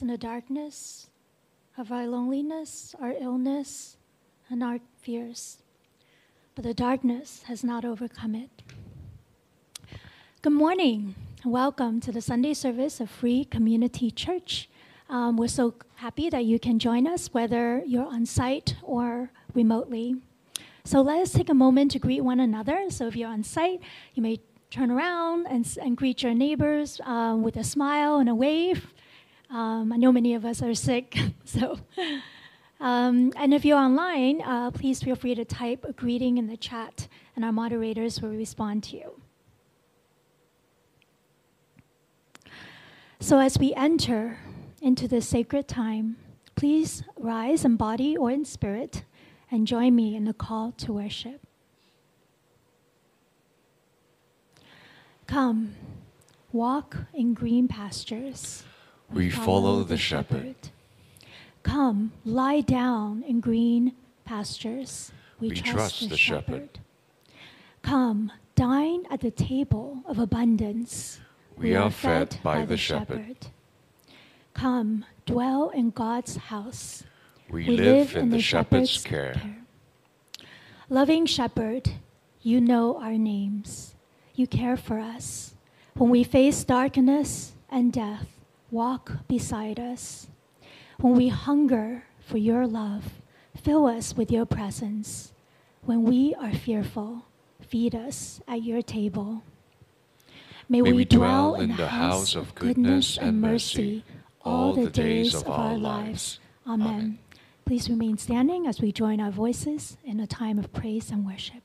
In the darkness of our loneliness, our illness, and our fears. But the darkness has not overcome it. Good morning. Welcome to the Sunday service of Free Community Church. Um, we're so happy that you can join us, whether you're on site or remotely. So let us take a moment to greet one another. So if you're on site, you may turn around and, and greet your neighbors um, with a smile and a wave. Um, I know many of us are sick, so. Um, and if you're online, uh, please feel free to type a greeting in the chat, and our moderators will respond to you. So, as we enter into this sacred time, please rise in body or in spirit and join me in the call to worship. Come, walk in green pastures. We follow the shepherd. Come, lie down in green pastures. We, We trust, trust the, the shepherd. shepherd. Come, dine at the table of abundance. We are fed by the shepherd. Come, dwell in God's house. We, live, in the shepherd's care. Loving shepherd, you know our names. You care for us. When we face darkness and death, walk beside us. When we hunger for your love, fill us with your presence. When we are fearful, feed us at your table. May, May we dwell in the house of goodness and mercy all the days of our lives. Amen. Amen. Please remain standing as we join our voices in a time of praise and worship.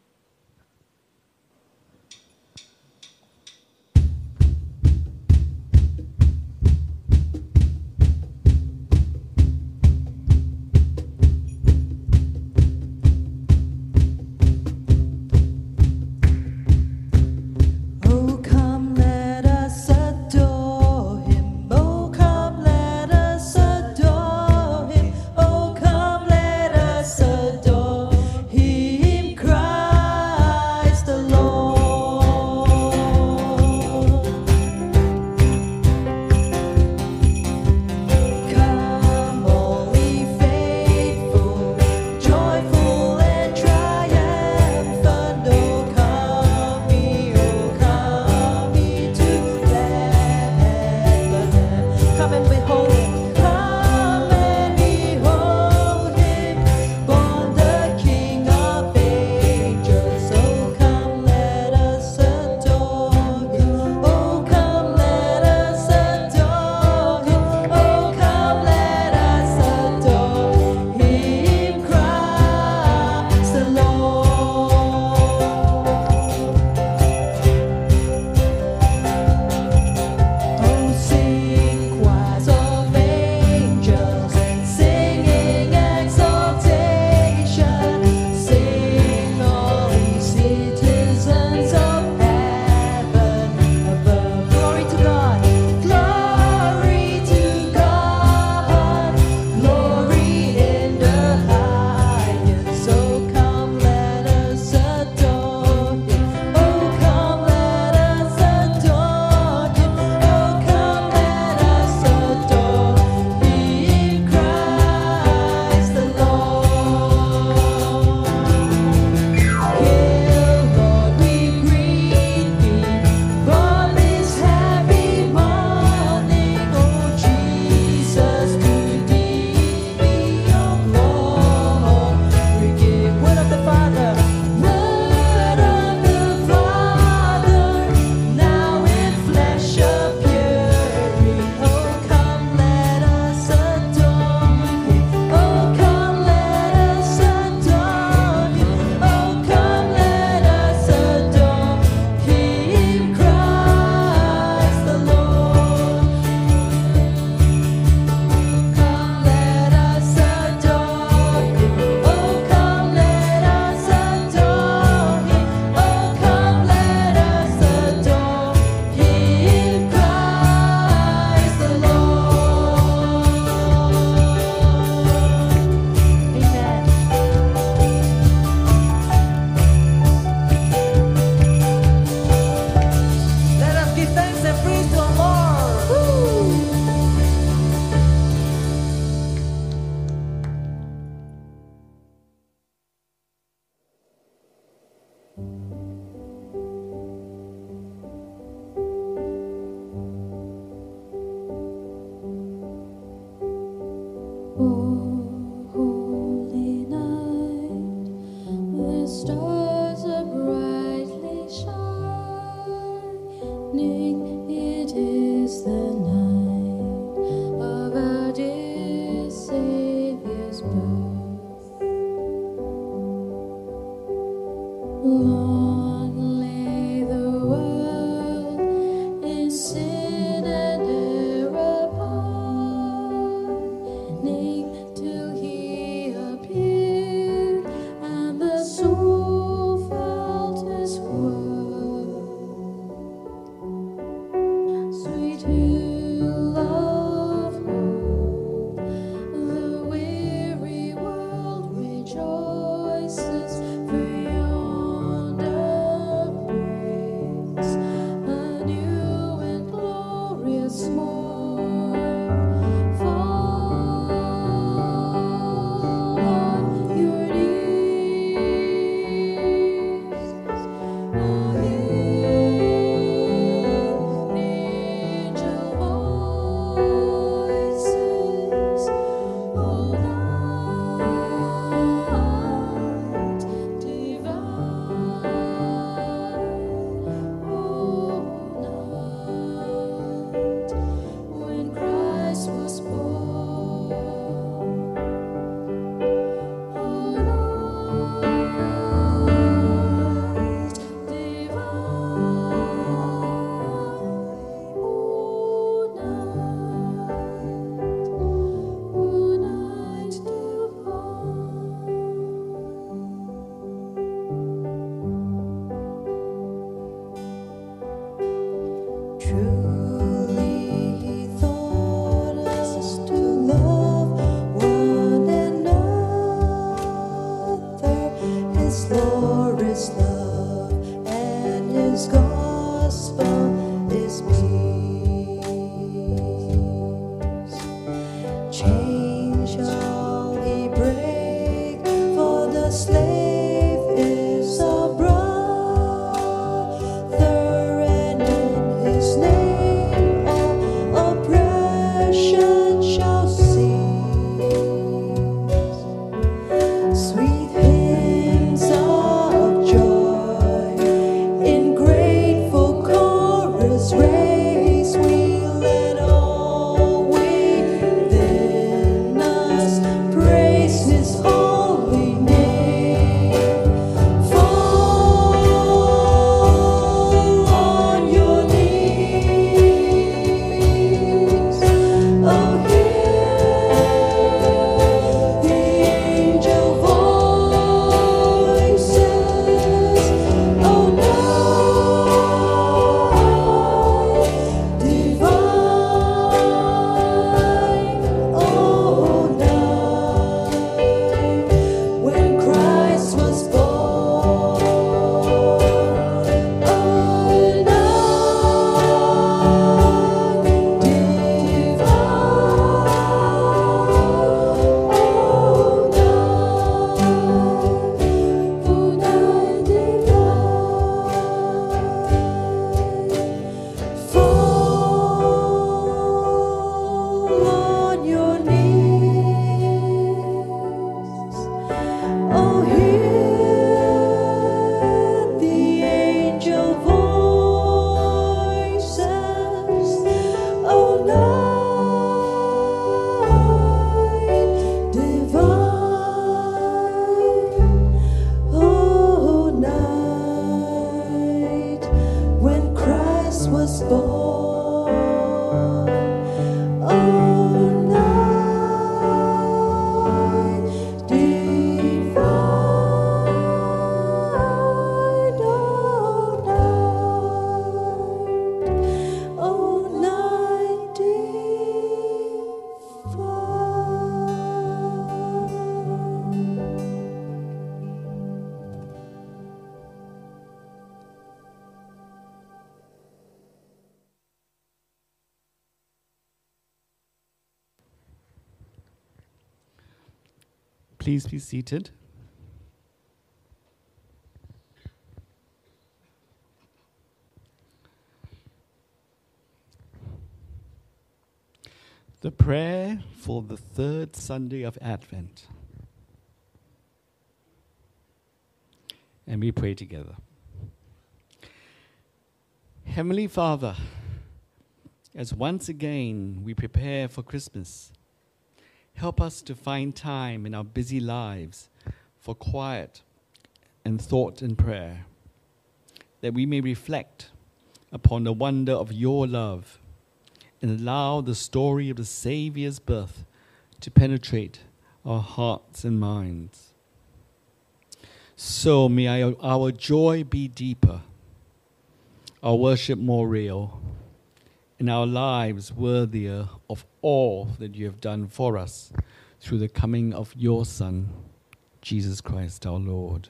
please be seated? The prayer for the third Sunday of Advent. And we pray together. Heavenly Father, as once again we prepare for Christmas, help us to find time in our busy lives for quiet and thought and prayer, that we may reflect upon the wonder of your love and allow the story of the Saviour's birth to penetrate our hearts and minds. So may our joy be deeper, our worship more real, and our lives worthier of all that you have done for us through the coming of your Son, Jesus Christ our Lord.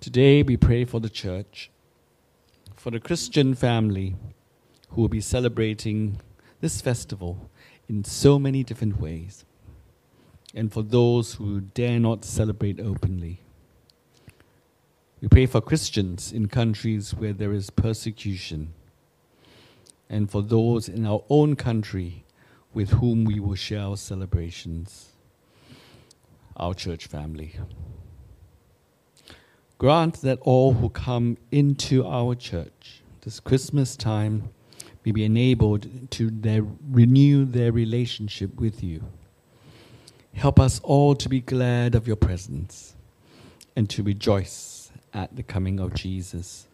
Today we pray for the church, for the Christian family who will be celebrating this festival in so many different ways, and for those who dare not celebrate openly. We pray for Christians in countries where there is persecution, and for those in our own country with whom we will share our celebrations, our church family. Grant that all who come into our church this Christmas time may be enabled to their, renew their relationship with you. Help us all to be glad of your presence and to rejoice at the coming of Jesus.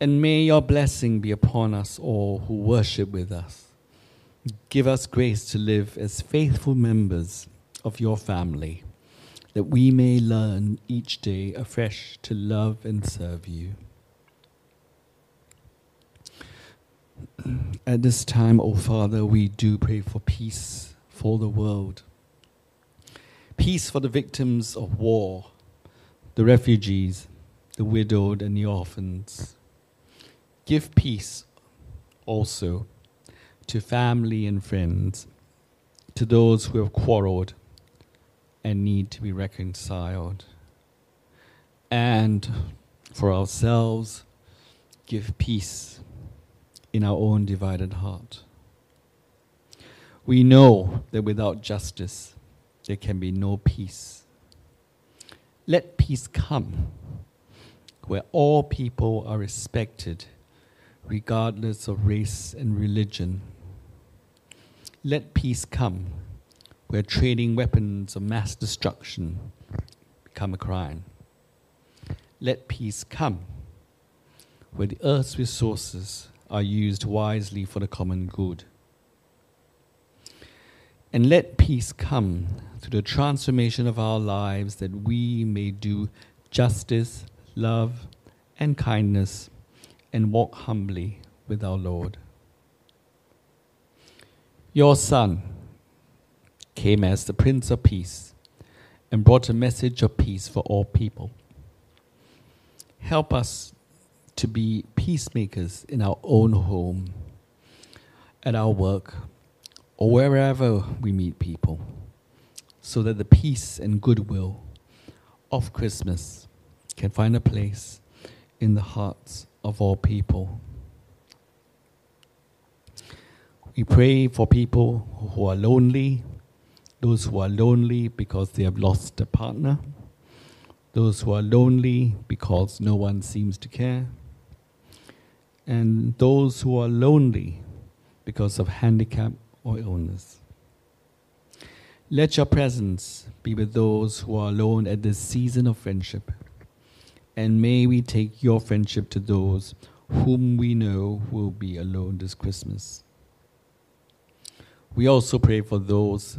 And may your blessing be upon us all who worship with us. Give us grace to live as faithful members of your family, that we may learn each day afresh to love and serve you. At this time, O oh Father, we do pray for peace for the world. Peace for the victims of war, the refugees, the widowed, and the orphans. Give peace also to family and friends, to those who have quarreled and need to be reconciled. And for ourselves, give peace in our own divided heart. We know that without justice, there can be no peace. Let peace come where all people are respected, regardless of race and religion. Let peace come where trading weapons of mass destruction become a crime. Let peace come where the earth's resources are used wisely for the common good. And let peace come through the transformation of our lives that we may do justice, love, and kindness and walk humbly with our Lord. Your Son came as the Prince of Peace and brought a message of peace for all people. Help us to be peacemakers in our own home, at our work, or wherever we meet people, so that the peace and goodwill of Christmas can find a place in the hearts of all people. We pray for people who are lonely, those who are lonely because they have lost a partner, those who are lonely because no one seems to care and those who are lonely because of handicap or illness. Let your presence be with those who are alone at this season of friendship, and may we take your friendship to those whom we know will be alone this Christmas. We also pray for those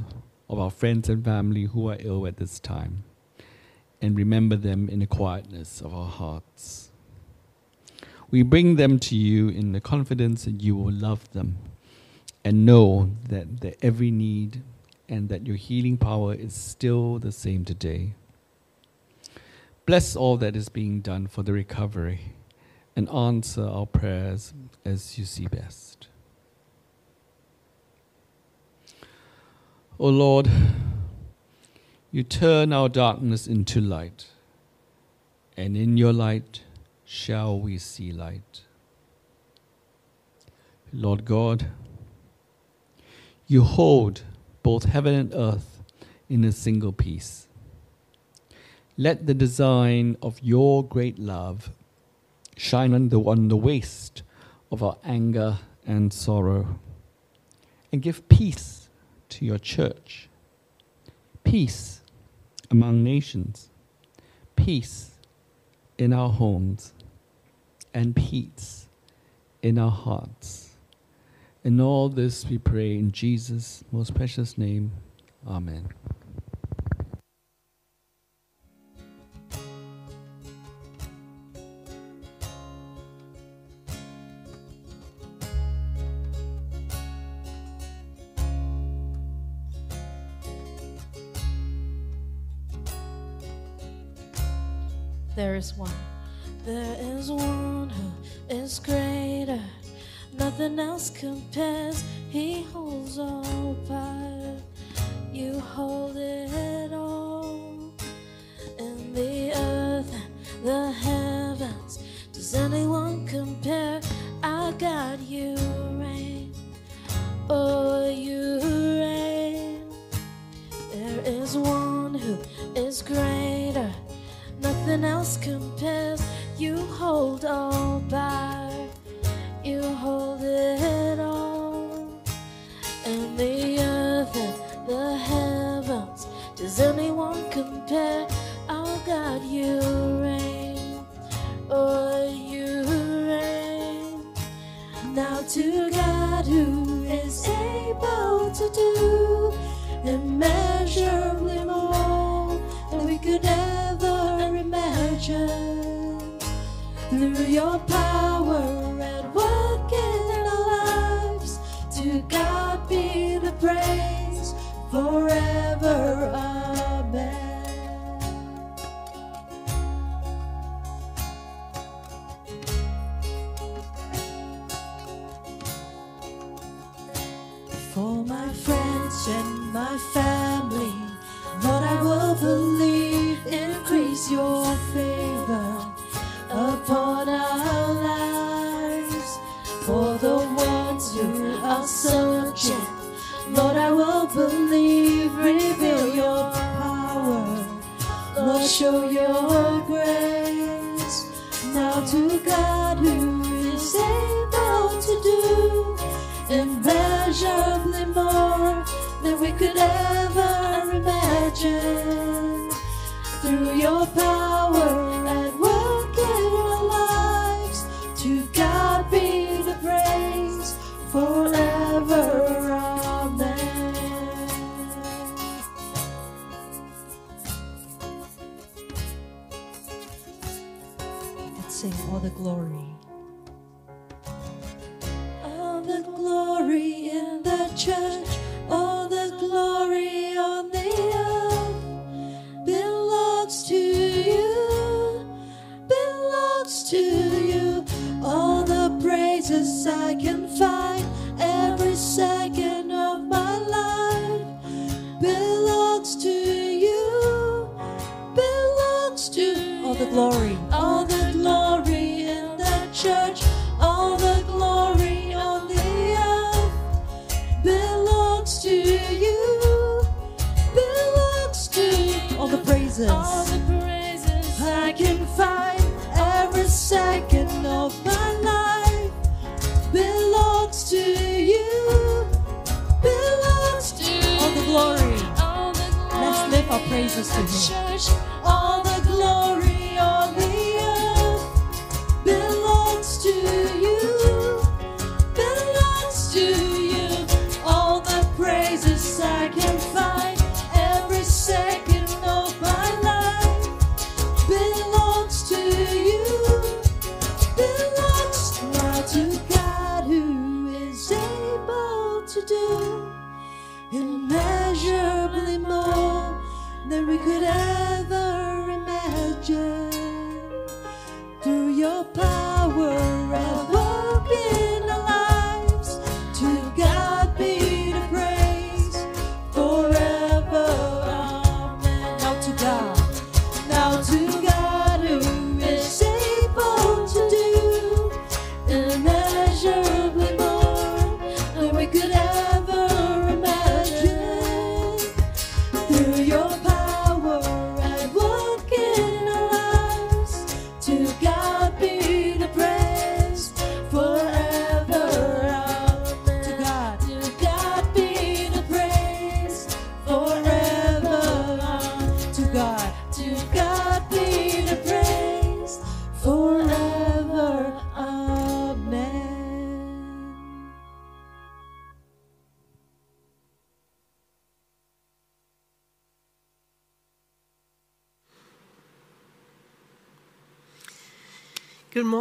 of our friends and family who are ill at this time, and remember them in the quietness of our hearts. We bring them to you in the confidence that you will love them and know that their every need and that your healing power is still the same today. Bless all that is being done for the recovery and answer our prayers as you see best. O oh Lord, you turn our darkness into light, and in your light, shall we see light. Lord God, you hold both heaven and earth in a single peace. Let the design of your great love shine on the, on the waste of our anger and sorrow. And give peace to your church, peace among nations, peace in our homes, and peace in our hearts. In all this we pray in Jesus' most precious name. Amen. verse 1. There is one who is greater, nothing else compares. He holds all power, you hold it all. forever. Amen. For my friends and my family, Lord, I will believe, increase your favor upon our lives. For the ones who are so Lord, I will believe, reveal your power. Lord, show your grace. Now to God who is able to do immeasurably more than we could ever imagine. Through your power. Jesus' name.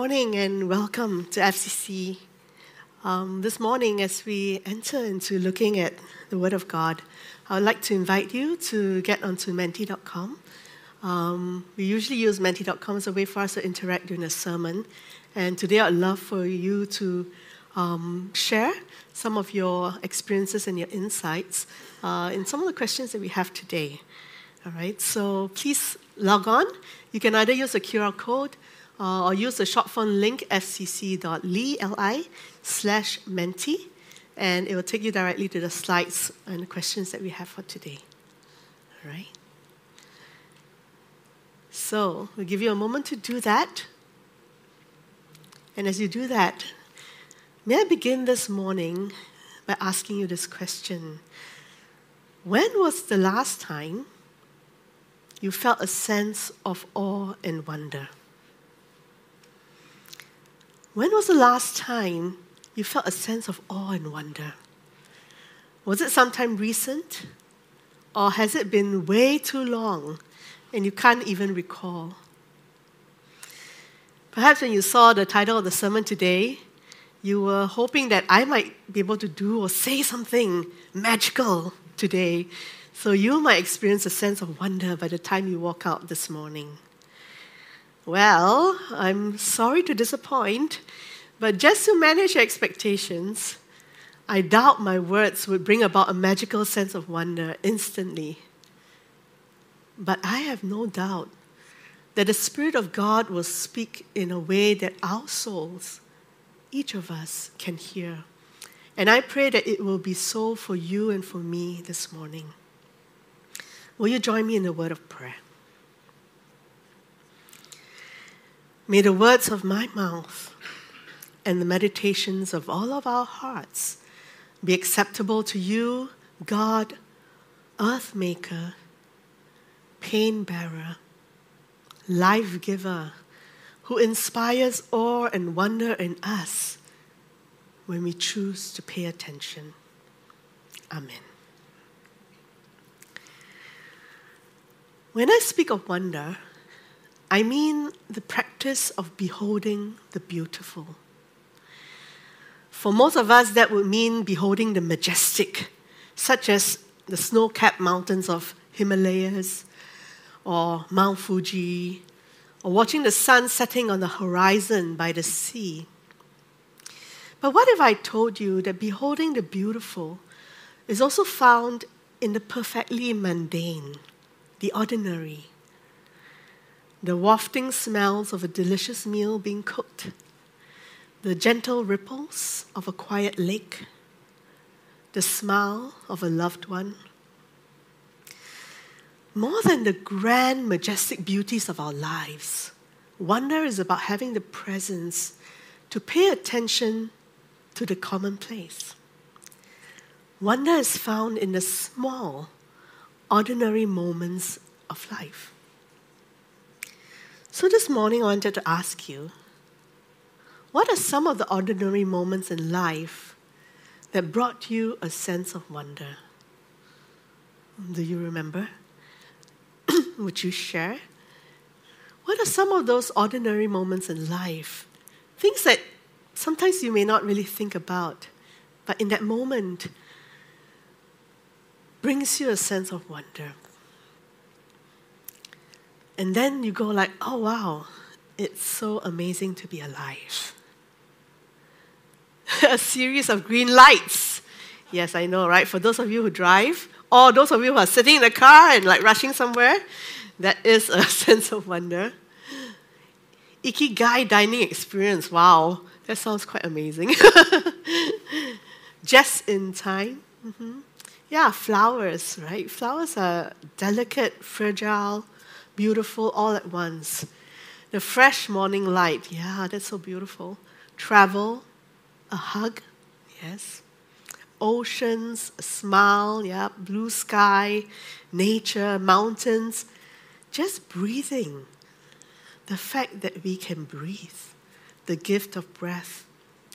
Morning and welcome to FCC. Um, this morning, as we enter into looking at the Word of God, I would like to invite you to get onto menti.com. Um, we usually use menti.com as a way for us to interact during a sermon. And today, I'd love for you to um, share some of your experiences and your insights uh, in some of the questions that we have today. All right, so please log on. You can either use a QR code uh, or use the short phone link fcc.li slash menti, and it will take you directly to the slides and the questions that we have for today. All right? So we'll give you a moment to do that. And as you do that, may I begin this morning by asking you this question When was the last time you felt a sense of awe and wonder? When was the last time you felt a sense of awe and wonder? Was it sometime recent? Or has it been way too long and you can't even recall? Perhaps when you saw the title of the sermon today, you were hoping that I might be able to do or say something magical today, so you might experience a sense of wonder by the time you walk out this morning. Well, I'm sorry to disappoint, but just to manage your expectations, I doubt my words would bring about a magical sense of wonder instantly. But I have no doubt that the Spirit of God will speak in a way that our souls, each of us, can hear. And I pray that it will be so for you and for me this morning. Will you join me in a word of prayer? May the words of my mouth and the meditations of all of our hearts be acceptable to you, God, earth maker, pain bearer life giver who inspires awe and wonder in us when we choose to pay attention. Amen. When I speak of wonder, I mean the practice of beholding the beautiful. For most of us, that would mean beholding the majestic, such as the snow capped mountains of Himalayas, or Mount Fuji, or watching the sun setting on the horizon by the sea. But what if I told you that beholding the beautiful is also found in the perfectly mundane, the ordinary? The wafting smells of a delicious meal being cooked, the gentle ripples of a quiet lake, the smile of a loved one more than the grand, majestic beauties of our lives, wonder is about having the presence to pay attention to the commonplace. Wonder is found in the small, ordinary moments of life. So this morning, I wanted to ask you what are some of the ordinary moments in life that brought you a sense of wonder? Do you remember? would you share? What are some of those ordinary moments in life? Things that sometimes you may not really think about, but in that moment brings you a sense of wonder. And then you go like, oh wow, it's so amazing to be alive. a series of green lights. Yes, I know, right? For those of you who drive, or those of you who are sitting in the car and like rushing somewhere, that is a sense of wonder. Ikigai dining experience. Wow, that sounds quite amazing. Just in time. Mm-hmm. Yeah, flowers, right? Flowers are delicate, fragile, beautiful all at once. The fresh morning light. Yeah, that's so beautiful. Travel, a hug. Yes oceans, a smile, yeah, blue sky, nature, mountains, just breathing. The fact that we can breathe, the gift of breath,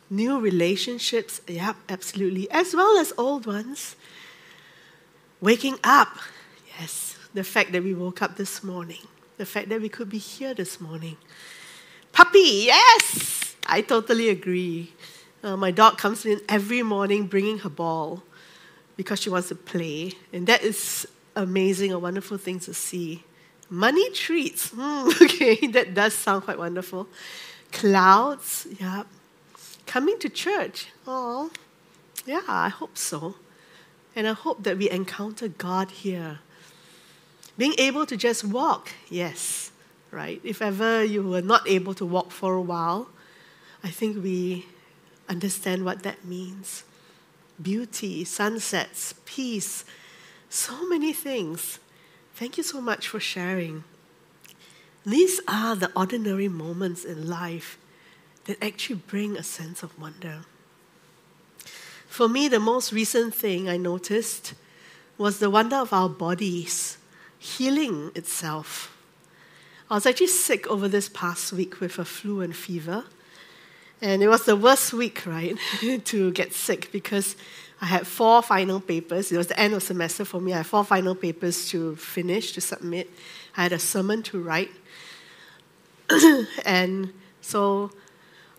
new relationships, yeah, absolutely, as well as old ones. Waking up, yes, the fact that we woke up this morning, the fact that we could be here this morning. Puppy, yes! I totally agree. Uh, my dog comes in every morning bringing her ball because she wants to play. And that is amazing, a wonderful thing to see. Money treats. Hmm, okay, that does sound quite wonderful. Clouds, yeah. Coming to church. Oh, yeah, I hope so. And I hope that we encounter God here. Being able to just walk, yes, right? If ever you were not able to walk for a while, I think we understand what that means. Beauty, sunsets, peace, so many things. Thank you so much for sharing. These are the ordinary moments in life that actually bring a sense of wonder. For me, the most recent thing I noticed was the wonder of our bodies healing itself. I was actually sick over this past week with a flu and fever. And it was the worst week, right, to get sick because I had four final papers. It was the end of semester for me. I had four final papers to finish, to submit. I had a sermon to write. and so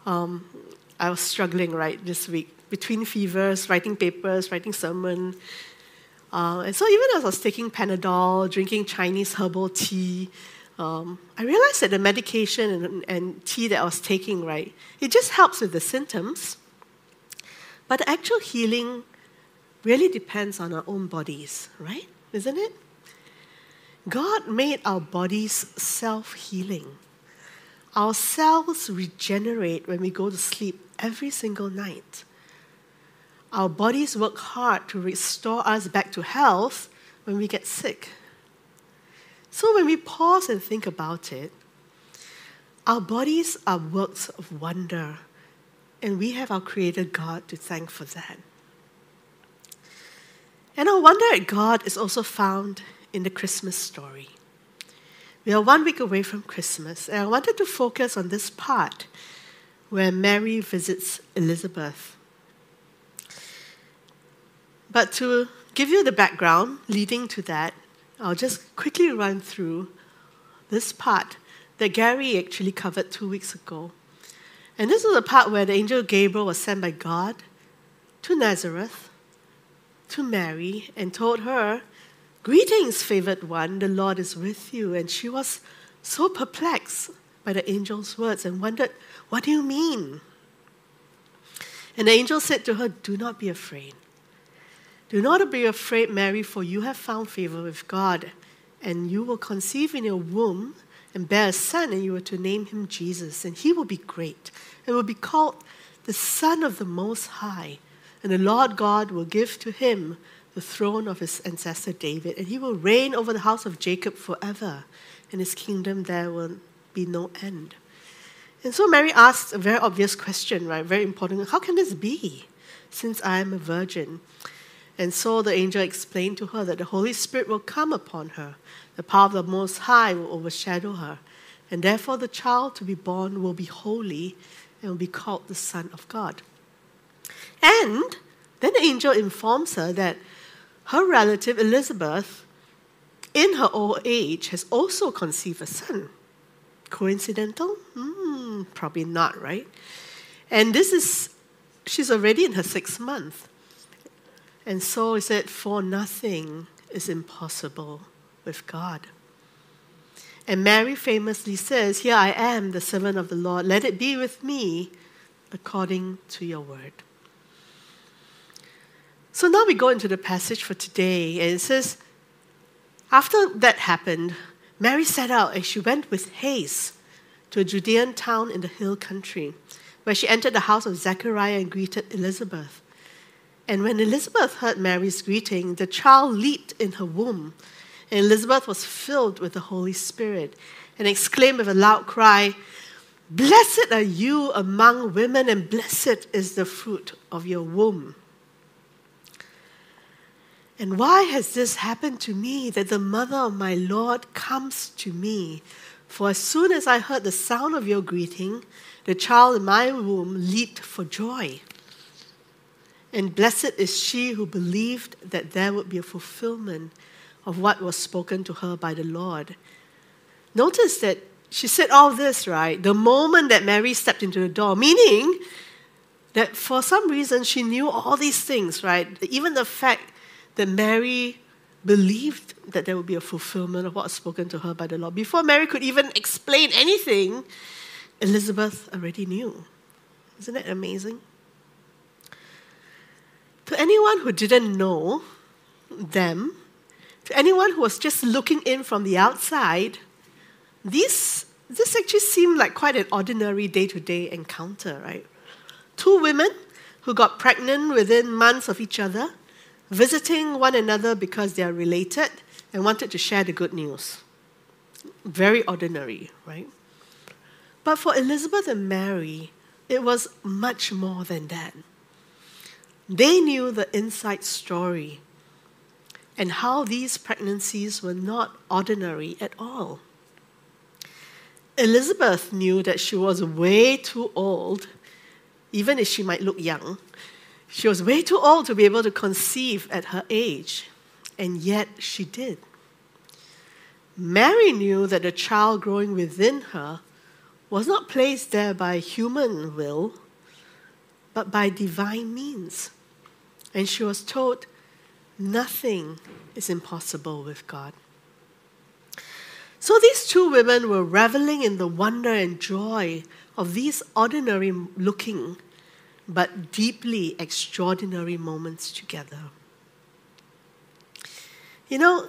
um, I was struggling, right, this week between fevers, writing papers, writing sermon. Uh, and so even as I was taking Panadol, drinking Chinese herbal tea, um, I realized that the medication and, and tea that I was taking, right, it just helps with the symptoms. But the actual healing really depends on our own bodies, right? Isn't it? God made our bodies self healing. Our cells regenerate when we go to sleep every single night. Our bodies work hard to restore us back to health when we get sick. So when we pause and think about it, our bodies are works of wonder, and we have our Creator God to thank for that. And our wonder at God is also found in the Christmas story. We are one week away from Christmas, and I wanted to focus on this part where Mary visits Elizabeth. But to give you the background leading to that, I'll just quickly run through this part that Gary actually covered two weeks ago. And this is the part where the angel Gabriel was sent by God to Nazareth, to Mary, and told her, Greetings, favored one, the Lord is with you. And she was so perplexed by the angel's words and wondered, What do you mean? And the angel said to her, Do not be afraid. Do not be afraid, Mary, for you have found favor with God, and you will conceive in your womb and bear a son, and you are to name him Jesus, and he will be great, and will be called the Son of the Most High. And the Lord God will give to him the throne of his ancestor David, and he will reign over the house of Jacob forever, and his kingdom there will be no end. And so Mary asked a very obvious question, right? Very important. How can this be, since I am a virgin? And so the angel explained to her that the Holy Spirit will come upon her, the power of the Most High will overshadow her, and therefore the child to be born will be holy and will be called the Son of God. And then the angel informs her that her relative Elizabeth, in her old age, has also conceived a son. Coincidental? Hmm, probably not, right? And this is, she's already in her sixth month. And so he said, For nothing is impossible with God. And Mary famously says, Here I am, the servant of the Lord. Let it be with me according to your word. So now we go into the passage for today, and it says, After that happened, Mary set out and she went with haste to a Judean town in the hill country, where she entered the house of Zechariah and greeted Elizabeth. And when Elizabeth heard Mary's greeting, the child leaped in her womb. And Elizabeth was filled with the Holy Spirit and exclaimed with a loud cry, Blessed are you among women, and blessed is the fruit of your womb. And why has this happened to me that the mother of my Lord comes to me? For as soon as I heard the sound of your greeting, the child in my womb leaped for joy. And blessed is she who believed that there would be a fulfillment of what was spoken to her by the Lord. Notice that she said all this, right, the moment that Mary stepped into the door, meaning that for some reason she knew all these things, right? Even the fact that Mary believed that there would be a fulfillment of what was spoken to her by the Lord. Before Mary could even explain anything, Elizabeth already knew. Isn't that amazing? To anyone who didn't know them, to anyone who was just looking in from the outside, this, this actually seemed like quite an ordinary day to day encounter, right? Two women who got pregnant within months of each other, visiting one another because they are related and wanted to share the good news. Very ordinary, right? But for Elizabeth and Mary, it was much more than that. They knew the inside story and how these pregnancies were not ordinary at all. Elizabeth knew that she was way too old, even if she might look young. She was way too old to be able to conceive at her age, and yet she did. Mary knew that the child growing within her was not placed there by human will, but by divine means. And she was told, nothing is impossible with God. So these two women were reveling in the wonder and joy of these ordinary looking but deeply extraordinary moments together. You know,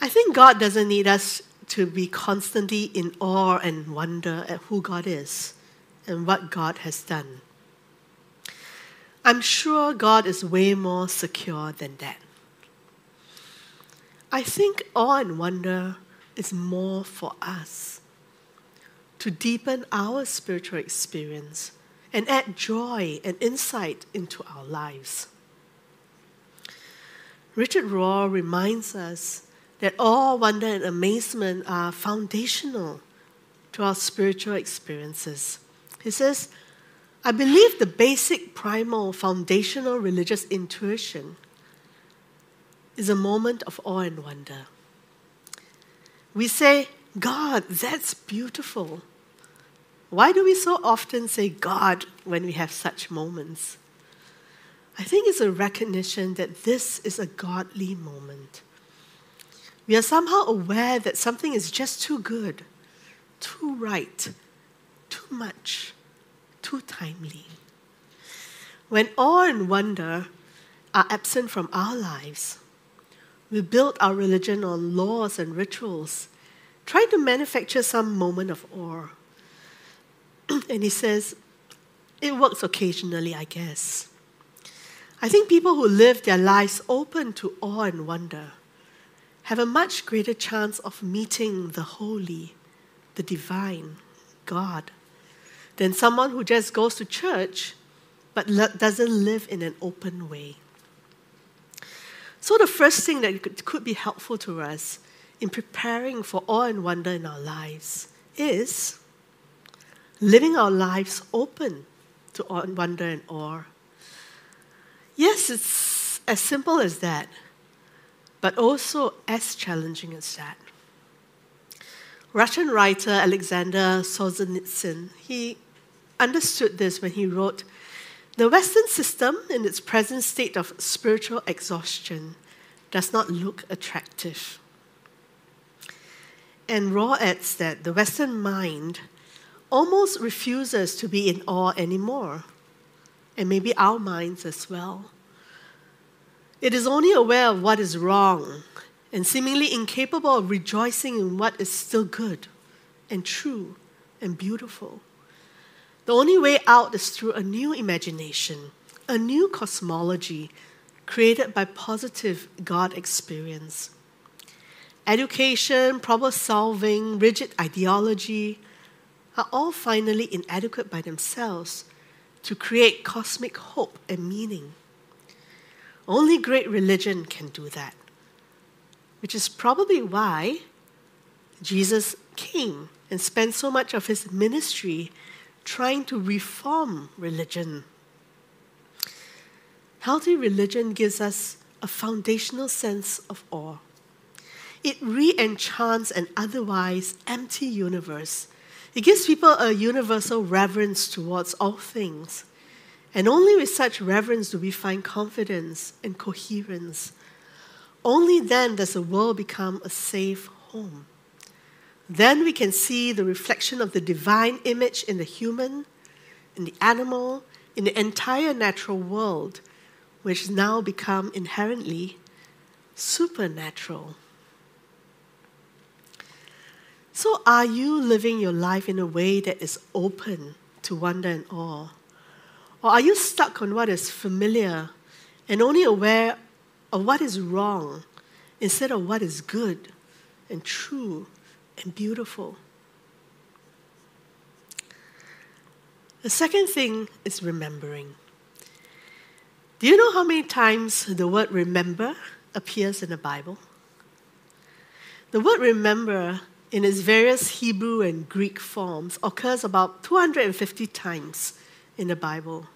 I think God doesn't need us to be constantly in awe and wonder at who God is and what God has done. I'm sure God is way more secure than that. I think awe and wonder is more for us to deepen our spiritual experience and add joy and insight into our lives. Richard Rohr reminds us that awe, wonder, and amazement are foundational to our spiritual experiences. He says, I believe the basic, primal, foundational religious intuition is a moment of awe and wonder. We say, God, that's beautiful. Why do we so often say God when we have such moments? I think it's a recognition that this is a godly moment. We are somehow aware that something is just too good, too right, too much, too timely. When awe and wonder are absent from our lives, we build our religion on laws and rituals, trying to manufacture some moment of awe. and he says, it works occasionally, I guess. I think people who live their lives open to awe and wonder have a much greater chance of meeting the holy, the divine, God, than someone who just goes to church but doesn't live in an open way. So, the first thing that could, could be helpful to us in preparing for awe and wonder in our lives is living our lives open to awe and wonder and awe. Yes, it's as simple as that, but also as challenging as that. Russian writer Alexander Solzhenitsyn, he understood this when he wrote, The Western system, in its present state of spiritual exhaustion, does not look attractive. And Rohr adds that the Western mind almost refuses to be in awe anymore, and maybe our minds as well. It is only aware of what is wrong and seemingly incapable of rejoicing in what is still good and true and beautiful. The only way out is through a new imagination, a new cosmology created by positive God experience. Education, problem solving, rigid ideology, are all finally inadequate by themselves to create cosmic hope and meaning. Only great religion can do that, which is probably why Jesus came and spent so much of his ministry trying to reform religion. Healthy religion gives us a foundational sense of awe. it re enchants an otherwise empty universe. It gives people a universal reverence towards all things. And only with such reverence do we find confidence and coherence. Only then does the world become a safe home. Then we can see the reflection of the divine image in the human, in the animal, in the entire natural world, which now become inherently supernatural. So, are you living your life in a way that is open to wonder and awe? Or are you stuck on what is familiar and only aware of what is wrong instead of what is good and true and beautiful? The second thing is remembering. Do you know how many times the word remember appears in the Bible? The word remember in its various Hebrew and Greek forms occurs about 250 times in the Bible.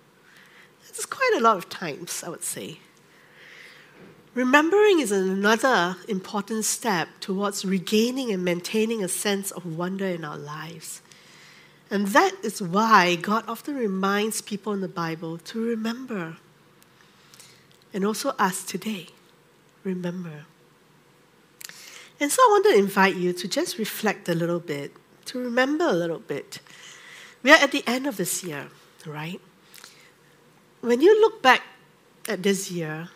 It's quite a lot of times, I would say. Remembering is another important step towards regaining and maintaining a sense of wonder in our lives. And that is why God often reminds people in the Bible to remember. And also us today, remember. And so I want to invite you to just reflect a little bit, to remember a little bit. We are at the end of this year, right? When you look back at this year,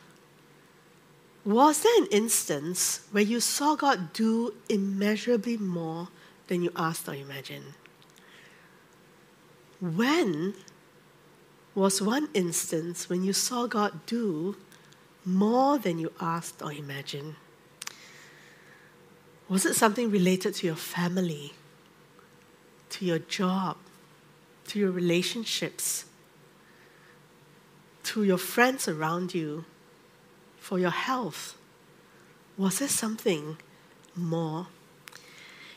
was there an instance where you saw God do immeasurably more than you asked or imagined? When was one instance when you saw God do more than you asked or imagined? Was it something related to your family, to your job, to your relationships, to your friends around you, for your health? Was there something more?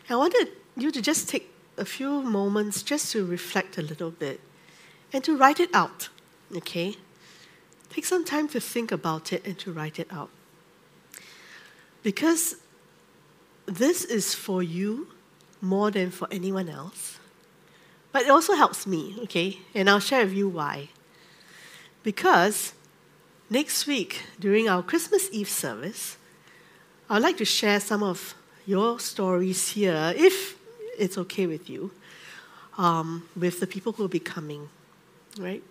I wanted you to just take a few moments just to reflect a little bit and to write it out, okay? Take some time to think about it and to write it out. Because this is for you more than for anyone else. But it also helps me, okay? And I'll share with you why. Because next week, during our Christmas Eve service, I'd like to share some of your stories here, if it's okay with you, um, with the people who will be coming, right?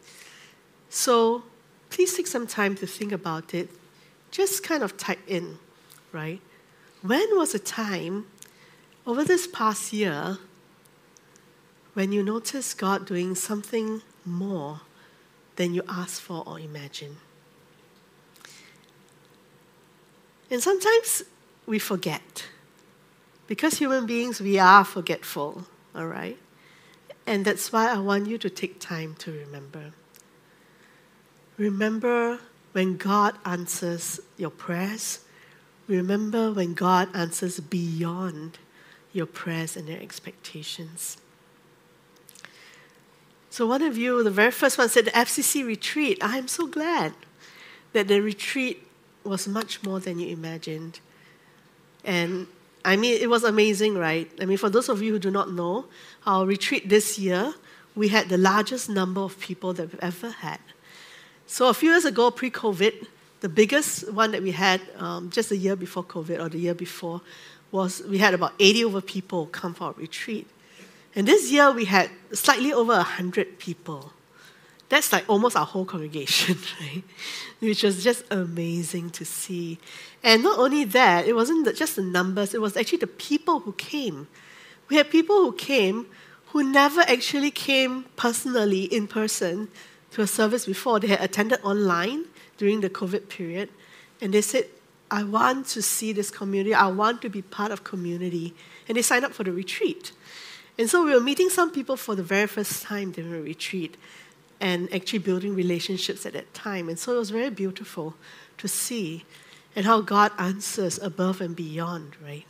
So please take some time to think about it. Just kind of type in, right? When was a time over this past year when you noticed God doing something more than you asked for or imagined? And sometimes we forget. Because human beings, we are forgetful, all right? And that's why I want you to take time to remember. Remember when God answers your prayers Remember when God answers beyond your prayers and your expectations. So, one of you, the very first one, said the FCC retreat. I am so glad that the retreat was much more than you imagined. And I mean, it was amazing, right? I mean, for those of you who do not know, our retreat this year, we had the largest number of people that we've ever had. So, a few years ago, pre COVID, the biggest one that we had um, just a year before COVID or the year before was we had about 80 over people come for our retreat. And this year we had slightly over 100 people. That's like almost our whole congregation, right? Which was just amazing to see. And not only that, it wasn't just the numbers, it was actually the people who came. We had people who came who never actually came personally in person to a service before. They had attended online during the COVID period, and they said, I want to see this community, I want to be part of community. And they signed up for the retreat. And so we were meeting some people for the very first time during the retreat and actually building relationships at that time. And so it was very beautiful to see and how God answers above and beyond, right?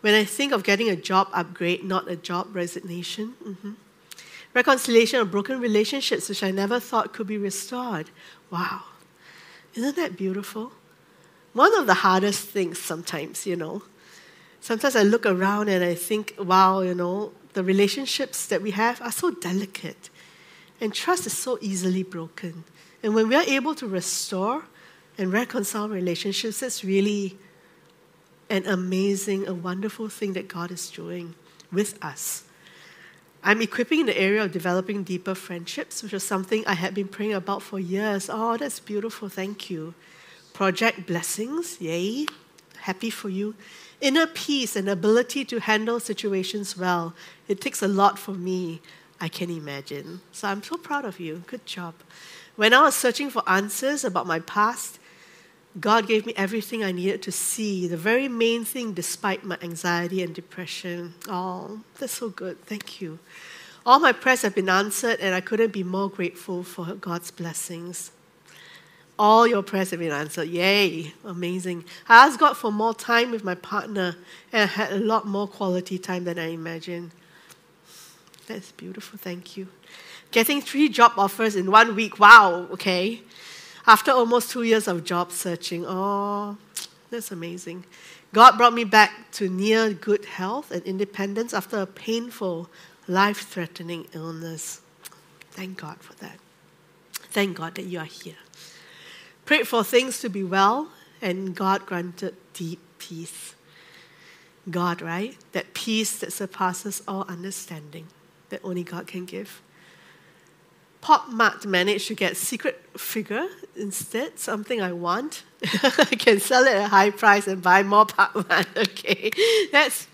When I think of getting a job upgrade, not a job resignation, mm-hmm. reconciliation of broken relationships, which I never thought could be restored. Wow. Isn't that beautiful? One of the hardest things sometimes, you know, Sometimes I look around and I think, wow, you know, the relationships that we have are so delicate. And trust is so easily broken. And when we are able to restore and reconcile relationships, that's really an amazing, a wonderful thing that God is doing with us. I'm equipping in the area of developing deeper friendships, which is something I had been praying about for years. Oh, that's beautiful. Thank you. Project blessings. Yay. Happy for you. Inner peace and ability to handle situations well. It takes a lot for me, I can imagine. So I'm so proud of you. Good job. When I was searching for answers about my past, God gave me everything I needed to see, the very main thing despite my anxiety and depression. Oh, that's so good. Thank you. All my prayers have been answered, and I couldn't be more grateful for God's blessings. All your prayers have been answered. Yay, amazing. I asked God for more time with my partner, and I had a lot more quality time than I imagined. That's beautiful. Thank you. Getting three job offers in one week. Wow, okay. After almost two years of job searching. Oh, that's amazing. God brought me back to near good health and independence after a painful, life threatening illness. Thank God for that. Thank God that you are here. Prayed for things to be well, and God granted deep peace. God, right? That peace that surpasses all understanding that only God can give. Pop Mart managed to get secret figure instead, something I want. I can sell it at a high price and buy more Pop Mart. Okay, that's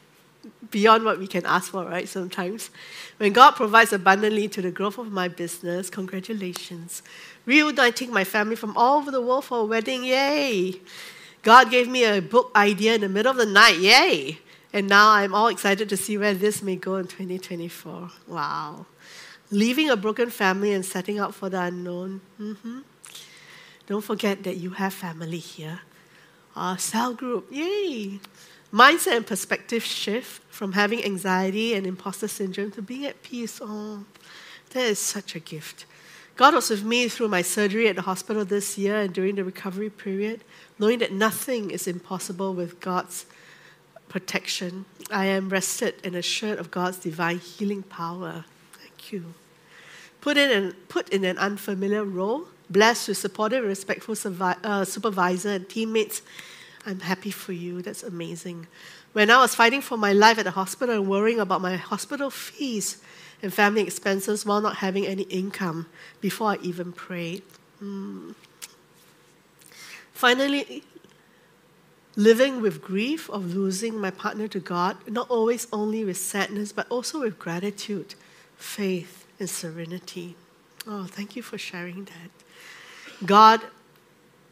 beyond what we can ask for, right? Sometimes. When God provides abundantly to the growth of my business, congratulations. Reuniting my family from all over the world for a wedding, yay! God gave me a book idea in the middle of the night, yay! And now I'm all excited to see where this may go in 2024. Wow leaving a broken family and setting out for the unknown. Mm-hmm. Don't forget that you have family here. Our cell group, yay! Mindset and perspective shift from having anxiety and imposter syndrome to being at peace. Oh, that is such a gift. God was with me through my surgery at the hospital this year and during the recovery period, knowing that nothing is impossible with God's protection. I am rested and assured of God's divine healing power. Thank you put in an, put in an unfamiliar role, blessed with supportive, respectful survi- uh, supervisor and teammates. I'm happy for you. That's amazing. When I was fighting for my life at the hospital and worrying about my hospital fees and family expenses while not having any income before I even prayed. Mm. Finally, living with grief of losing my partner to God, not always only with sadness, but also with gratitude, faith, and serenity. Oh, thank you for sharing that. God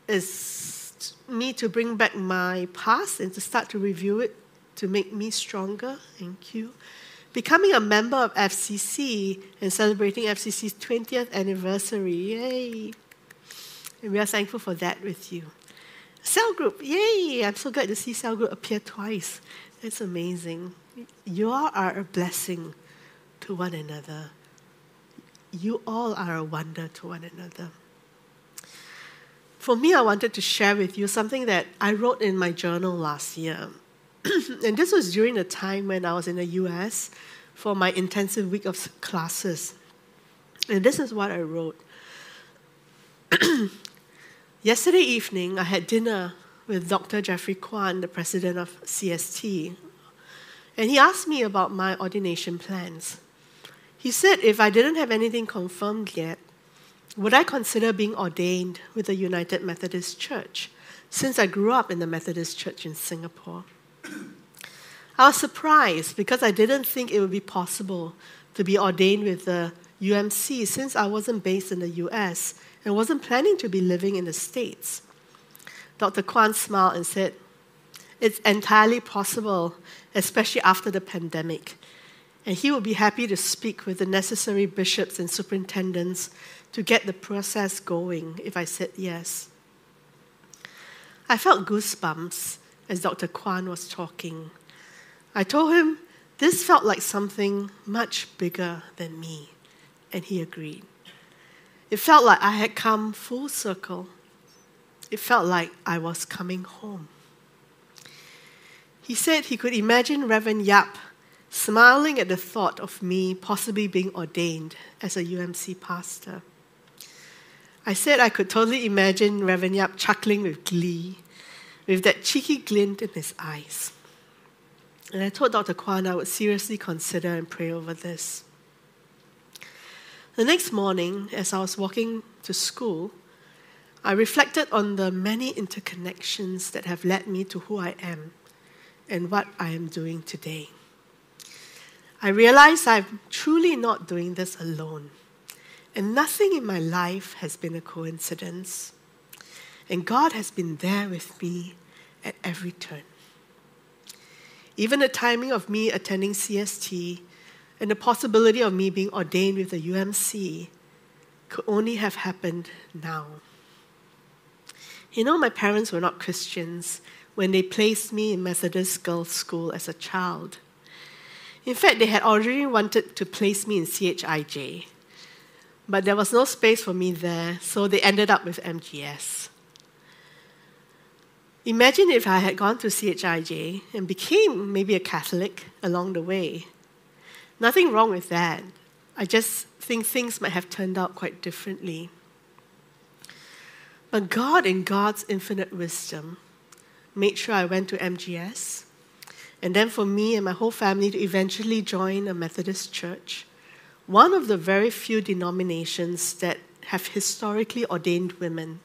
is me to bring back my past and to start to review it to make me stronger. Thank you. Becoming a member of FCC and celebrating FCC's 20th anniversary. Yay! And we are thankful for that with you. Cell group, yay! I'm so glad to see cell group appear twice. That's amazing. You all are a blessing to one another you all are a wonder to one another. For me, I wanted to share with you something that I wrote in my journal last year. and this was during the time when I was in the US for my intensive week of classes. And this is what I wrote. Yesterday evening, I had dinner with Dr. Jeffrey Kuan, the president of CST, and he asked me about my ordination plans. He said if I didn't have anything confirmed yet, would I consider being ordained with the United Methodist Church, since I grew up in the Methodist Church in Singapore? I was surprised because I didn't think it would be possible to be ordained with the UMC since I wasn't based in the US and wasn't planning to be living in the States. Dr. Kuan smiled and said, It's entirely possible, especially after the pandemic and he would be happy to speak with the necessary bishops and superintendents to get the process going if I said yes. I felt goosebumps as Dr. Kuan was talking. I told him this felt like something much bigger than me, and he agreed. It felt like I had come full circle. It felt like I was coming home. He said he could imagine Reverend Yap smiling at the thought of me possibly being ordained as a UMC pastor. I said I could totally imagine Reverend Yap chuckling with glee, with that cheeky glint in his eyes. And I told Dr. Kuan I would seriously consider and pray over this. The next morning, as I was walking to school, I reflected on the many interconnections that have led me to who I am and what I am doing today. I realized I'm truly not doing this alone, and nothing in my life has been a coincidence. And God has been there with me at every turn. Even the timing of me attending CST and the possibility of me being ordained with the UMC could only have happened now. You know, my parents were not Christians when they placed me in Methodist girls' school as a child. In fact, they had already wanted to place me in CHIJ, but there was no space for me there, so they ended up with MGS. Imagine if I had gone to CHIJ and became maybe a Catholic along the way. Nothing wrong with that. I just think things might have turned out quite differently. But God, in God's infinite wisdom, made sure I went to MGS. And then for me and my whole family to eventually join a Methodist church, one of the very few denominations that have historically ordained women.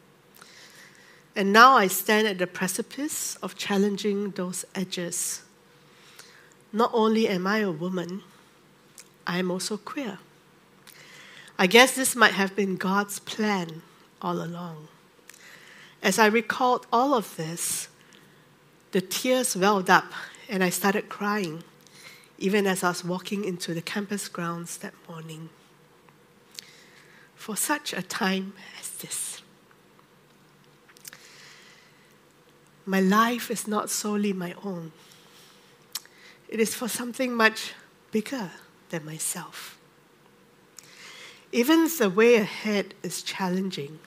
And now I stand at the precipice of challenging those edges. Not only am I a woman, I am also queer. I guess this might have been God's plan all along. As I recalled all of this, the tears welled up and I started crying, even as I was walking into the campus grounds that morning. For such a time as this. My life is not solely my own, it is for something much bigger than myself. Even the way ahead is challenging,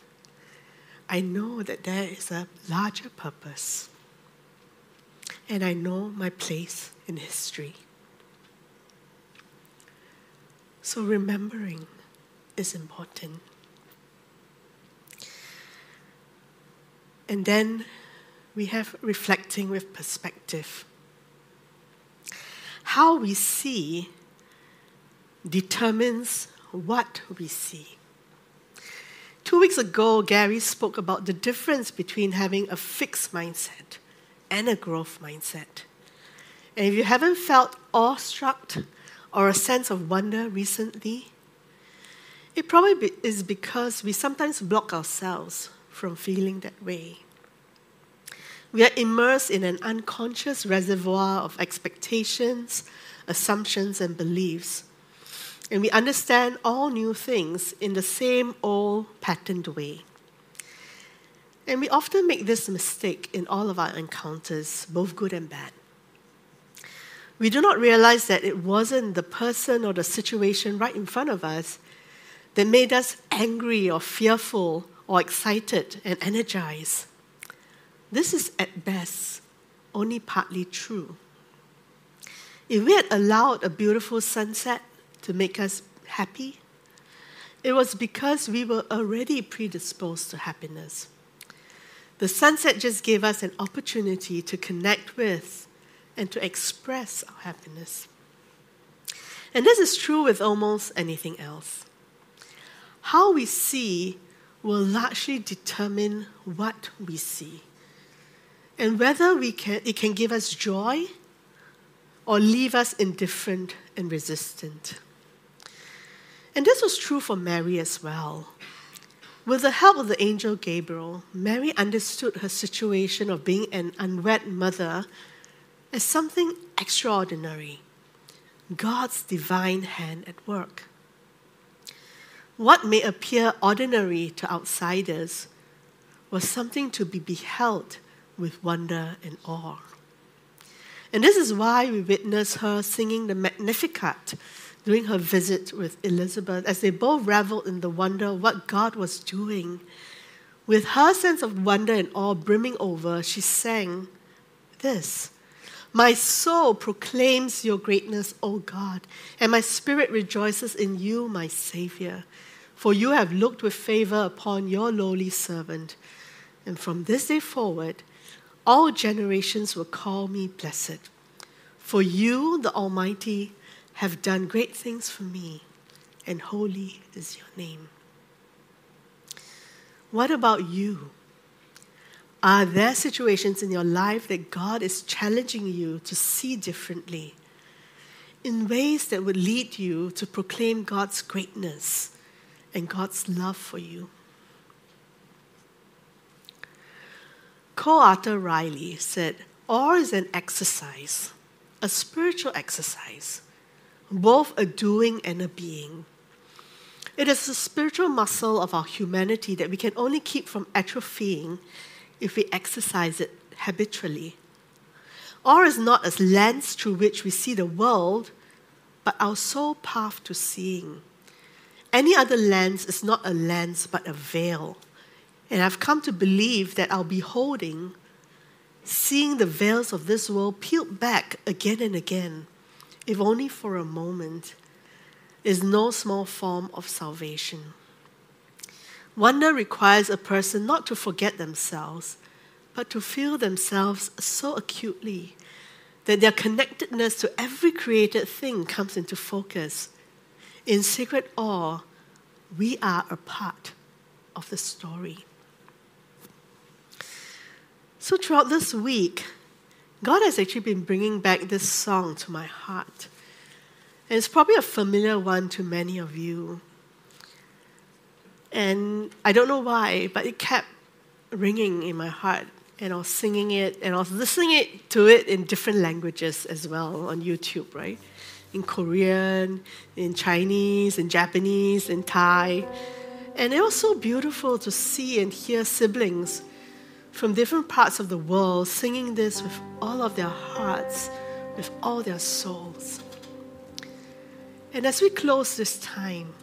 I know that there is a larger purpose. And I know my place in history. So remembering is important. And then we have reflecting with perspective. How we see determines what we see. Two weeks ago, Gary spoke about the difference between having a fixed mindset and a growth mindset. And if you haven't felt awestruck or a sense of wonder recently, it probably is because we sometimes block ourselves from feeling that way. We are immersed in an unconscious reservoir of expectations, assumptions, and beliefs and we understand all new things in the same old patterned way. And we often make this mistake in all of our encounters, both good and bad. We do not realize that it wasn't the person or the situation right in front of us that made us angry or fearful or excited and energized. This is at best only partly true. If we had allowed a beautiful sunset to make us happy, it was because we were already predisposed to happiness. The sunset just gave us an opportunity to connect with and to express our happiness. And this is true with almost anything else. How we see will largely determine what we see and whether we can, it can give us joy or leave us indifferent and resistant. And this was true for Mary as well. With the help of the angel Gabriel, Mary understood her situation of being an unwed mother as something extraordinary God's divine hand at work. What may appear ordinary to outsiders was something to be beheld with wonder and awe. And this is why we witness her singing the Magnificat during her visit with Elizabeth as they both reveled in the wonder what God was doing. With her sense of wonder and awe brimming over, she sang this My soul proclaims your greatness, O God, and my spirit rejoices in you, my Savior. For you have looked with favor upon your lowly servant. And from this day forward, all generations will call me blessed. For you, the Almighty, have done great things for me, and holy is your name. What about you? Are there situations in your life that God is challenging you to see differently in ways that would lead you to proclaim God's greatness and God's love for you? Cole Arthur Riley said, Awe is an exercise, a spiritual exercise, both a doing and a being. It is the spiritual muscle of our humanity that we can only keep from atrophying if we exercise it habitually. Awe is not a lens through which we see the world, but our sole path to seeing. Any other lens is not a lens, but a veil. And I've come to believe that our beholding, seeing the veils of this world peeled back again and again, if only for a moment, is no small form of salvation. Wonder requires a person not to forget themselves, but to feel themselves so acutely that their connectedness to every created thing comes into focus. In sacred awe, we are a part of the story. So, throughout this week, God has actually been bringing back this song to my heart. And it's probably a familiar one to many of you. And I don't know why, but it kept ringing in my heart. And I was singing it, and I was listening it to it in different languages as well on YouTube, right? In Korean, in Chinese, in Japanese, in Thai. And it was so beautiful to see and hear siblings from different parts of the world singing this with all of their hearts, with all their souls. And as we close this time,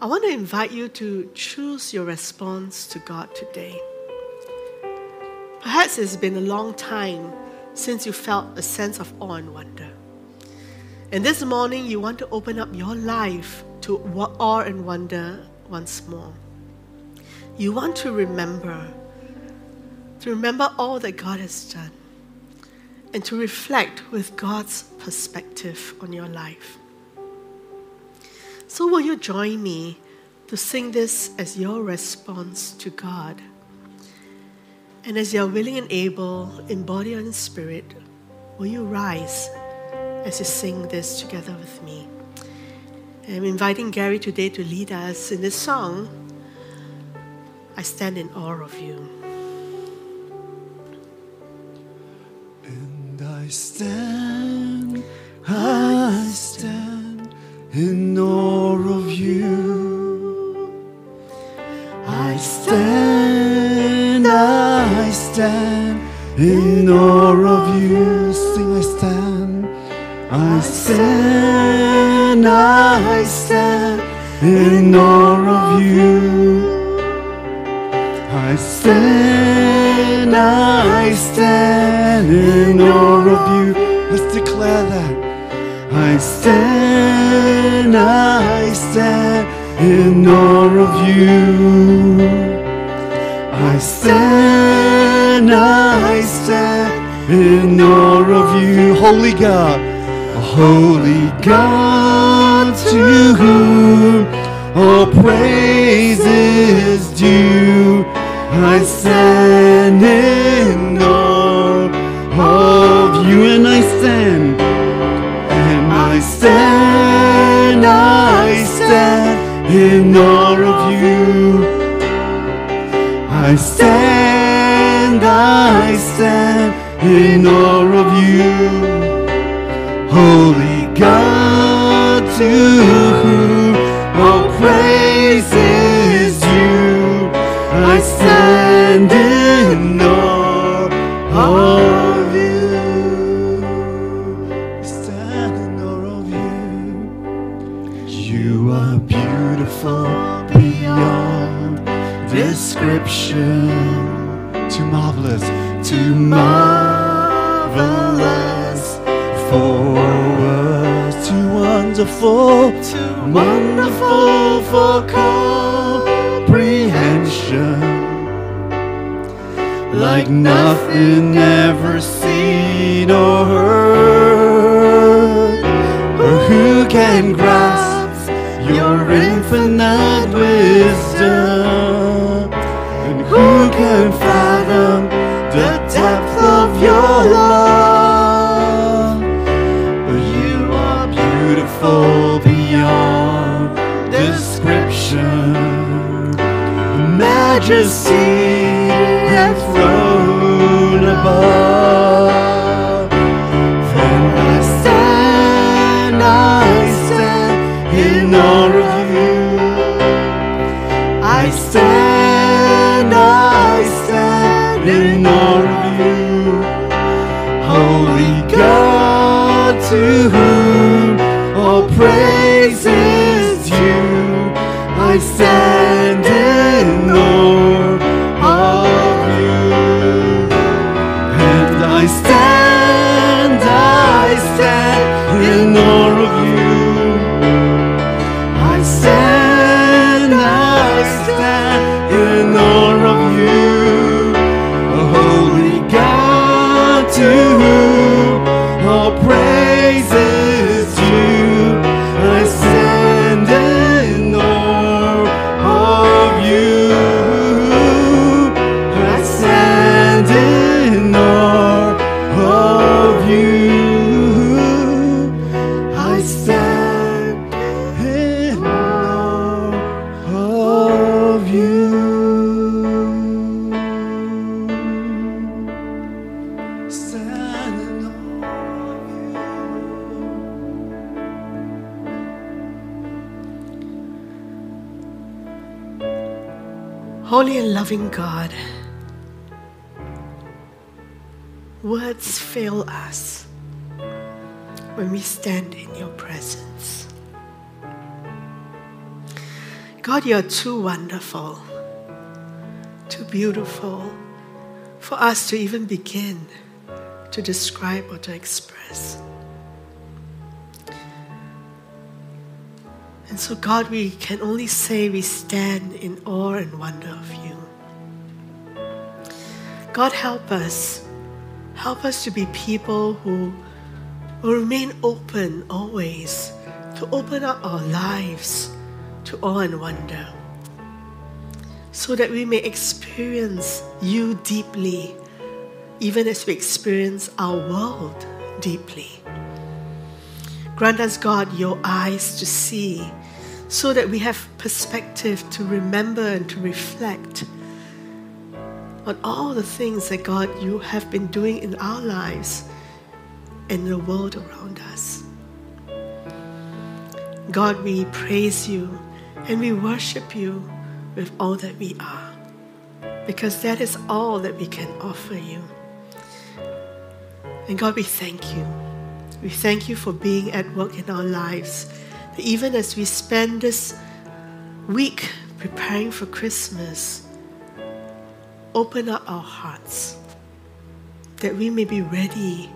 I want to invite you to choose your response to God today. Perhaps it's been a long time since you felt a sense of awe and wonder. And this morning, you want to open up your life to awe and wonder once more. You want to remember, to remember all that God has done, and to reflect with God's perspective on your life. So, will you join me to sing this as your response to God? And as you're willing and able in body and in spirit, will you rise as you sing this together with me? I'm inviting Gary today to lead us in this song. I stand in awe of you. And I stand, I stand in awe of you. I stand, I stand in awe of you. Sing, I stand, I stand, I stand in awe of you. I stand, I stand in awe of you. Let's declare that. I stand, I stand in awe of you. I stand, I stand in awe of you. Holy God, holy God to whom all praise is due. I stand in all of you, and I stand, and I stand, I stand in awe of you. I stand, I stand in awe of you. Holy Holy and loving God, words fail us when we stand in your presence. God, you're too wonderful, too beautiful for us to even begin to describe or to express. And so, God, we can only say we stand in awe and wonder of you. God, help us. Help us to be people who will remain open always, to open up our lives to awe and wonder, so that we may experience you deeply, even as we experience our world deeply. Grant us, God, your eyes to see so that we have perspective to remember and to reflect on all the things that, God, you have been doing in our lives and the world around us. God, we praise you and we worship you with all that we are because that is all that we can offer you. And God, we thank you. We thank you for being at work in our lives. Even as we spend this week preparing for Christmas, open up our hearts that we may be ready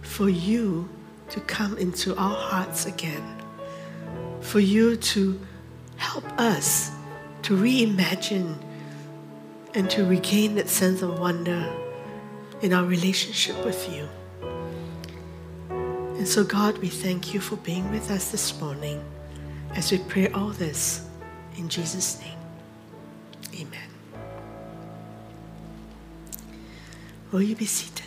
for you to come into our hearts again, for you to help us to reimagine and to regain that sense of wonder in our relationship with you. And so, God, we thank you for being with us this morning as we pray all this in Jesus' name. Amen. Will you be seated?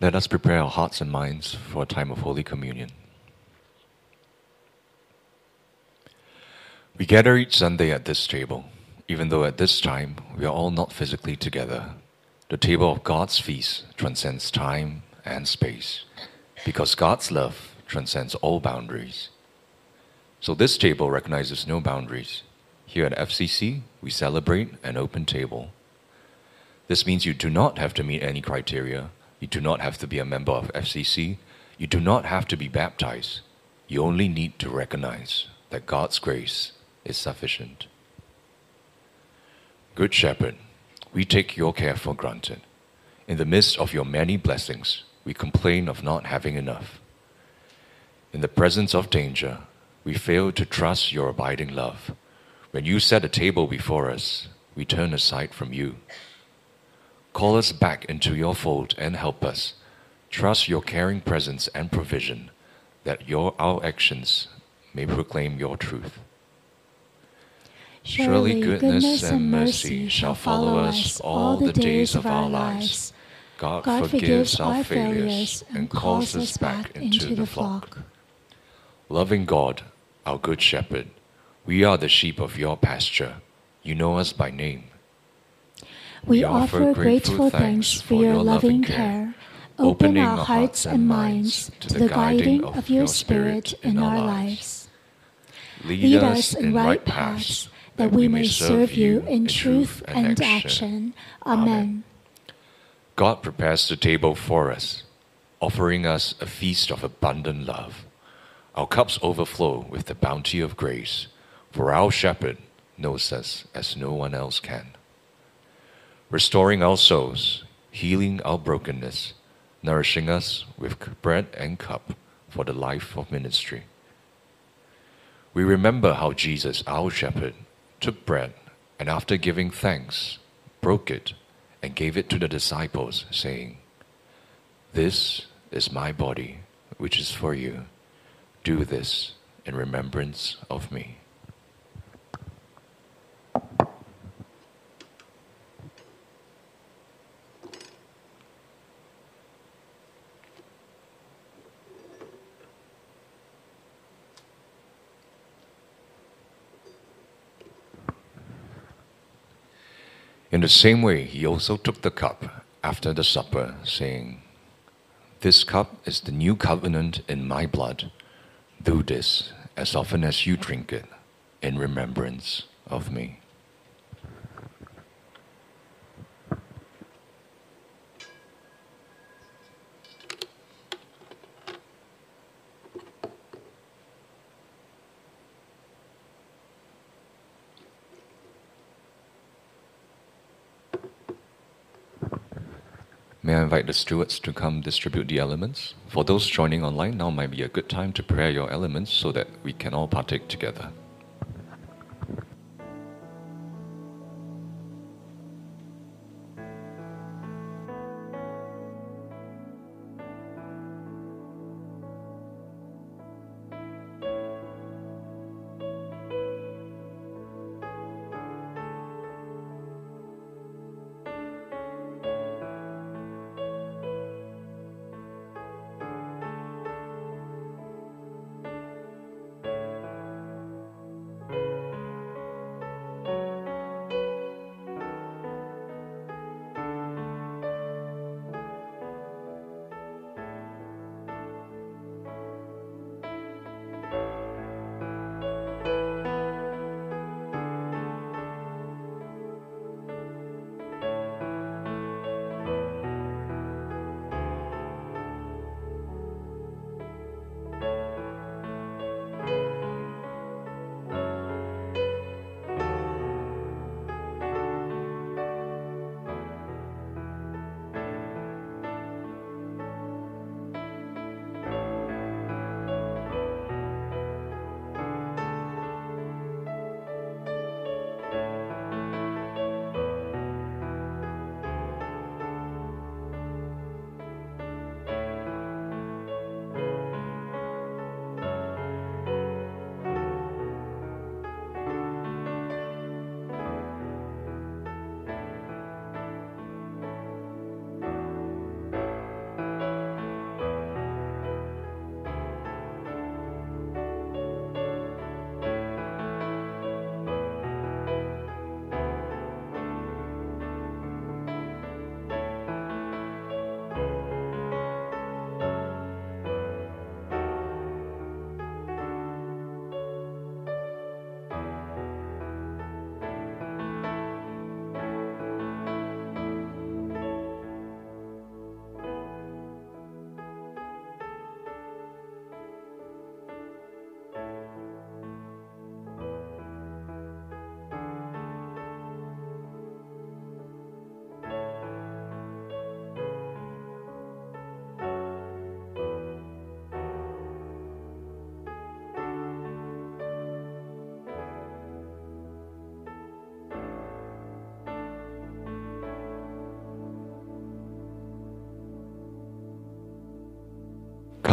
Let us prepare our hearts and minds for a time of Holy Communion. We gather each Sunday at this table, even though at this time we are all not physically together. The table of God's feast transcends time and space, because God's love transcends all boundaries. So this table recognizes no boundaries. Here at FCC, we celebrate an open table. This means you do not have to meet any criteria. You do not have to be a member of FCC. You do not have to be baptized. You only need to recognize that God's grace is sufficient. Good Shepherd, we take your care for granted. In the midst of your many blessings, we complain of not having enough. In the presence of danger, we fail to trust your abiding love. When you set a table before us, we turn aside from you. Call us back into your fold and help us. Trust your caring presence and provision, that your, our actions may proclaim your truth. Surely goodness and mercy shall follow us all the days of our lives. God, forgives our failures and calls us back into the flock. Loving God, our good shepherd, we are the sheep of your pasture. You know us by name. We We offer grateful grateful thanks for your loving care, opening our hearts and minds to the guiding of your Spirit in our lives. Lead us in right paths that we may serve you in truth and action. Amen. God prepares the table for us, offering us a feast of abundant love. Our cups overflow with the bounty of grace, for our shepherd knows us as no one else can. Restoring our souls, healing our brokenness, nourishing us with bread and cup for the life of ministry. We remember how Jesus, our shepherd, took bread and after giving thanks, broke it and gave it to the disciples, saying, This is my body, which is for you. Do this in remembrance of me. In the same way, he also took the cup after the supper, saying, This cup is the new covenant in my blood. Do this as often as you drink it in remembrance of me. May I invite the stewards to come distribute the elements? For those joining online, now might be a good time to prepare your elements so that we can all partake together.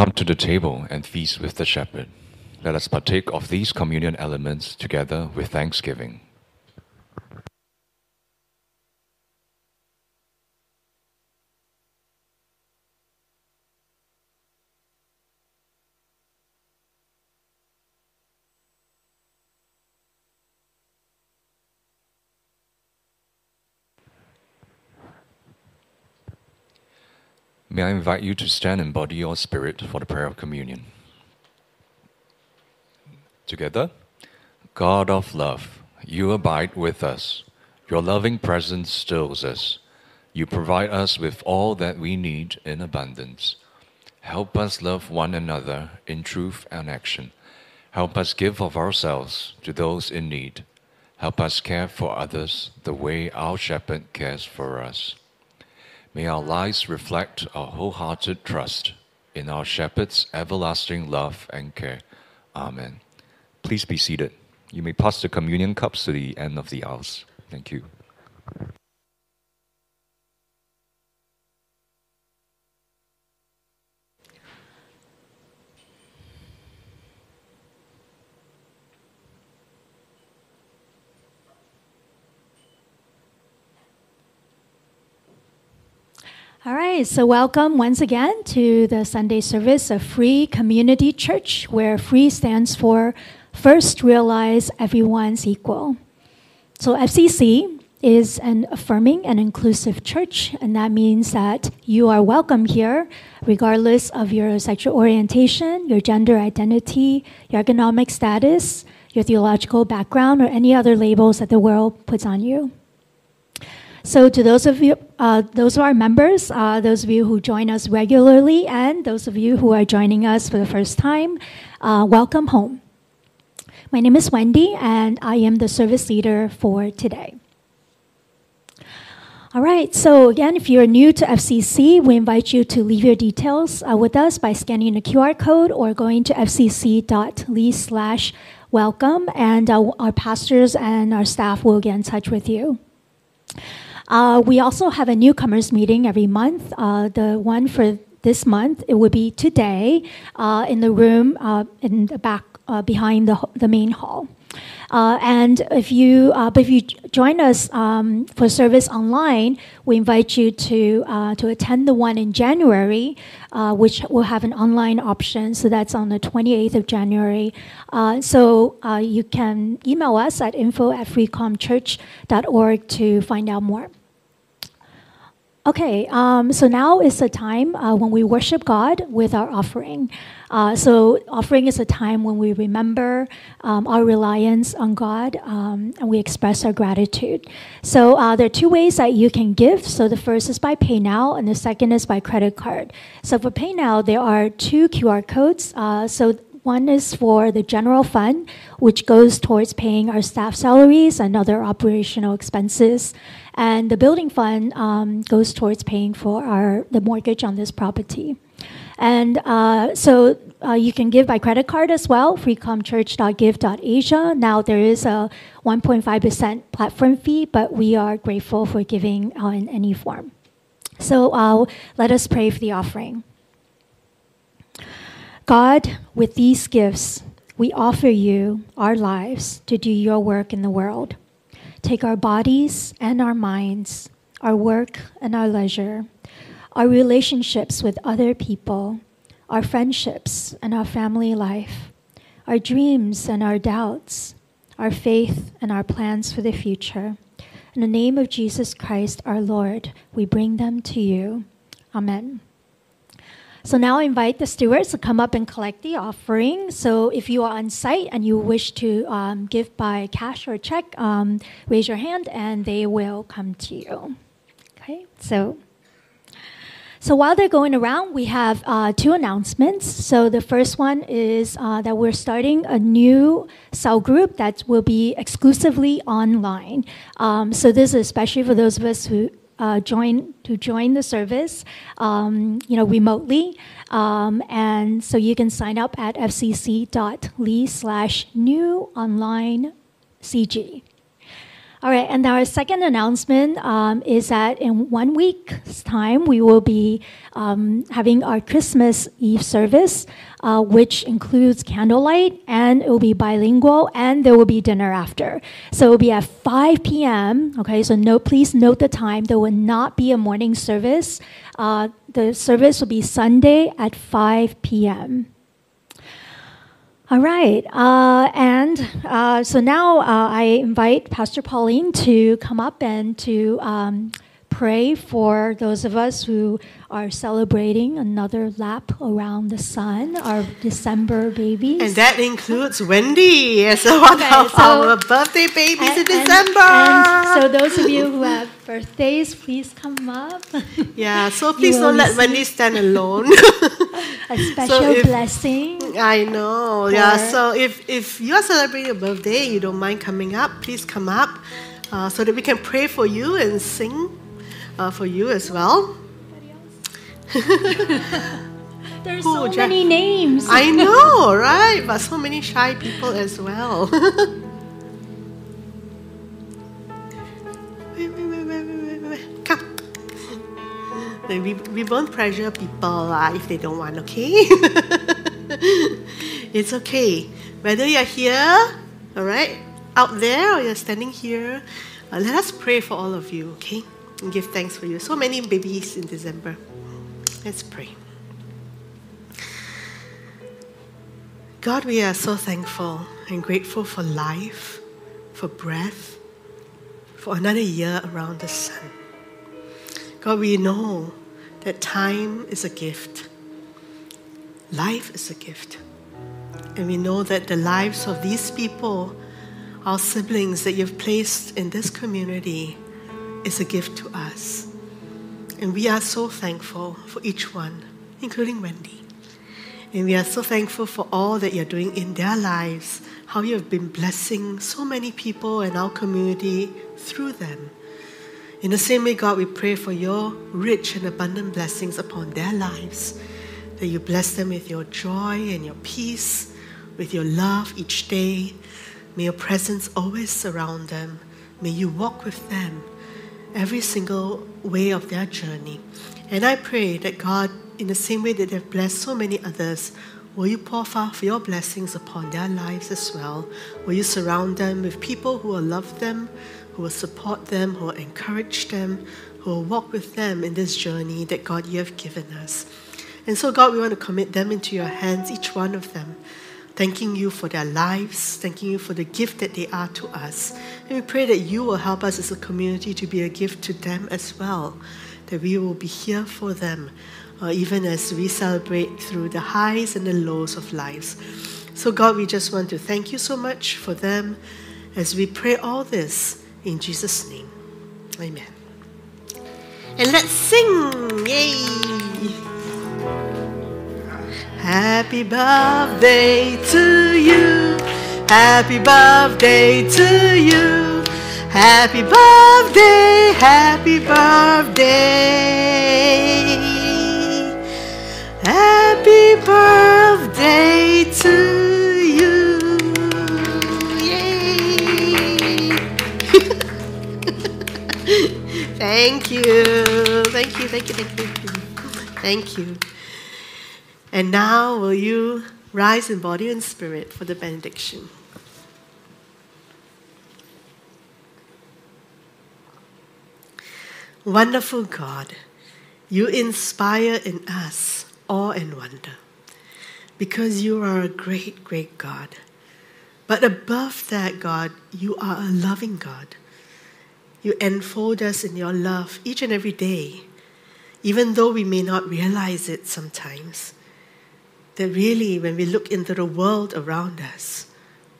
Come to the table and feast with the shepherd. Let us partake of these communion elements together with thanksgiving. May I invite you to stand in body or spirit for the prayer of communion. Together, God of love, you abide with us. Your loving presence stills us. You provide us with all that we need in abundance. Help us love one another in truth and action. Help us give of ourselves to those in need. Help us care for others the way our shepherd cares for us. May our lives reflect our wholehearted trust in our shepherd's everlasting love and care. Amen. Please be seated. You may pass the communion cups to the end of the aisles. Thank you. All right, so welcome once again to the Sunday service of Free Community Church, where free stands for First Realize Everyone's Equal. So, FCC is an affirming and inclusive church, and that means that you are welcome here regardless of your sexual orientation, your gender identity, your economic status, your theological background, or any other labels that the world puts on you. So, to those of you, uh, those of our members, uh, those of you who join us regularly, and those of you who are joining us for the first time, uh, welcome home. My name is Wendy, and I am the service leader for today. All right, so again, if you're new to FCC, we invite you to leave your details uh, with us by scanning the QR code or going to fcc.ly slash welcome, and uh, our pastors and our staff will get in touch with you. Uh, we also have a newcomers meeting every month. Uh, the one for this month it will be today uh, in the room uh, in the back uh, behind the the main hall. Uh, and if you but if you join us um, for service online, we invite you to to attend the one in January, which will have an online option. So that's on the 28th of January. so you can email us at info at freecomchurch.org to find out more. Okay, um, so now is the time uh, when we worship God with our offering. Uh, so, offering is a time when we remember um, our reliance on God um, and we express our gratitude. So, uh, there are two ways that you can give. So, the first is by PayNow, and the second is by credit card. So, for PayNow, there are two QR codes. Uh, so, one is for the general fund, which goes towards paying our staff salaries and other operational expenses. And the building fund um, goes towards paying for our the mortgage on this property. And uh, so uh, you can give by credit card as well, freecomchurch.give.asia. Now there is a 1.5% platform fee, but we are grateful for giving uh, in any form. So uh, let us pray for the offering. God, with these gifts, we offer you our lives to do your work in the world. Take our bodies and our minds, our work and our leisure, our relationships with other people, our friendships and our family life, our dreams and our doubts, our faith and our plans for the future. In the name of Jesus Christ, our Lord, we bring them to you. Amen. So now I invite the stewards to come up and collect the offering. So if you are on site and you wish to um, give by cash or check, um, raise your hand and they will come to you. Okay, so. So while they're going around, we have uh, two announcements. So the first one is uh, that we're starting a new cell group that will be exclusively online. Um, so this is especially for those of us who uh, join to join the service, um, you know, remotely. Um, and so you can sign up at fcc.ly slash new online CG. All right, and our second announcement um, is that in one week's time, we will be um, having our Christmas Eve service, uh, which includes candlelight, and it will be bilingual, and there will be dinner after. So it will be at 5 p.m. Okay, so no, please note the time. There will not be a morning service. Uh, the service will be Sunday at 5 p.m. All right, uh, and uh, so now uh, I invite Pastor Pauline to come up and to um, pray for those of us who are celebrating another lap around the sun, our December babies. And that includes Wendy as one Okay, of so- our birthday babies in And- and- December. and so those of you who have birthdays, please come up. yeah, so please don't let Wendy stand alone. A special if- blessing. I know. Yeah. So if if you are celebrating your birthday, you don't mind coming up, please come up, uh, so that we can pray for you and sing uh, for you as well. There's Who, so Jeff? many names. I know, right? But so many shy people as well. Come. We, we won't pressure people uh, if they don't want, okay? it's okay. Whether you're here, all right, out there, or you're standing here, uh, let us pray for all of you, okay? Give thanks for you. So many babies in December. Let's pray. God, we are so thankful and grateful for life, for breath, for another year around the sun. God, we know that time is a gift, life is a gift. And we know that the lives of these people, our siblings that you've placed in this community, is a gift to us. And we are so thankful for each one, including Wendy. And we are so thankful for all that you're doing in their lives, how you have been blessing so many people in our community through them. In the same way, God, we pray for your rich and abundant blessings upon their lives, that you bless them with your joy and your peace, with your love each day. May your presence always surround them. May you walk with them every single way of their journey. And I pray that God, in the same way that they've blessed so many others, will you pour forth your blessings upon their lives as well? Will you surround them with people who will love them, who will support them, who will encourage them, who will walk with them in this journey that God you have given us? And so, God, we want to commit them into your hands, each one of them thanking you for their lives, thanking you for the gift that they are to us. And we pray that you will help us as a community to be a gift to them as well, that we will be here for them, uh, even as we celebrate through the highs and the lows of lives. So, God, we just want to thank you so much for them as we pray all this in Jesus' name. Amen. And let's sing! Yay! Happy birthday to you. Happy birthday to you. Happy birthday, happy birthday. Happy birthday to you. Yay. thank you. Thank you, thank you, thank you. Thank you. And now, will you rise in body and spirit for the benediction? Wonderful God, you inspire in us awe and wonder because you are a great, great God. But above that, God, you are a loving God. You enfold us in your love each and every day, even though we may not realize it sometimes that really, when we look into the world around us,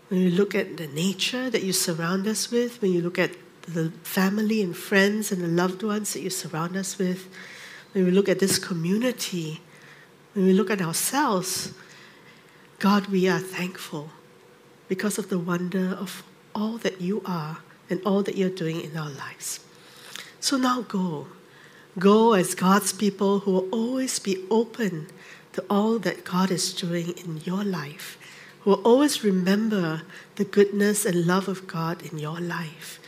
when we look at the nature that you surround us with, when you look at the family and friends and the loved ones that you surround us with, when we look at this community, when we look at ourselves, God, we are thankful because of the wonder of all that you are and all that you're doing in our lives. So now go. Go as God's people who will always be open to all that God is doing in your life, will always remember the goodness and love of God in your life,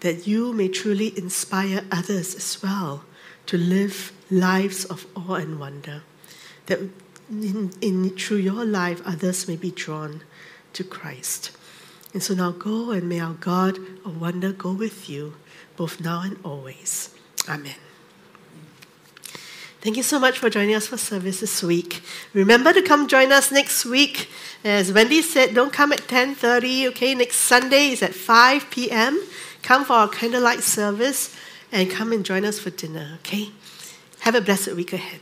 that you may truly inspire others as well to live lives of awe and wonder. That in, in, through your life, others may be drawn to Christ. And so now go, and may our God of wonder go with you, both now and always. Amen. Thank you so much for joining us for service this week. Remember to come join us next week. As Wendy said, don't come at 10:30, okay? Next Sunday is at 5 p.m. Come for our candlelight service and come and join us for dinner, okay? Have a blessed week ahead.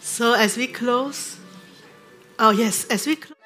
So as we close, oh yes, as we close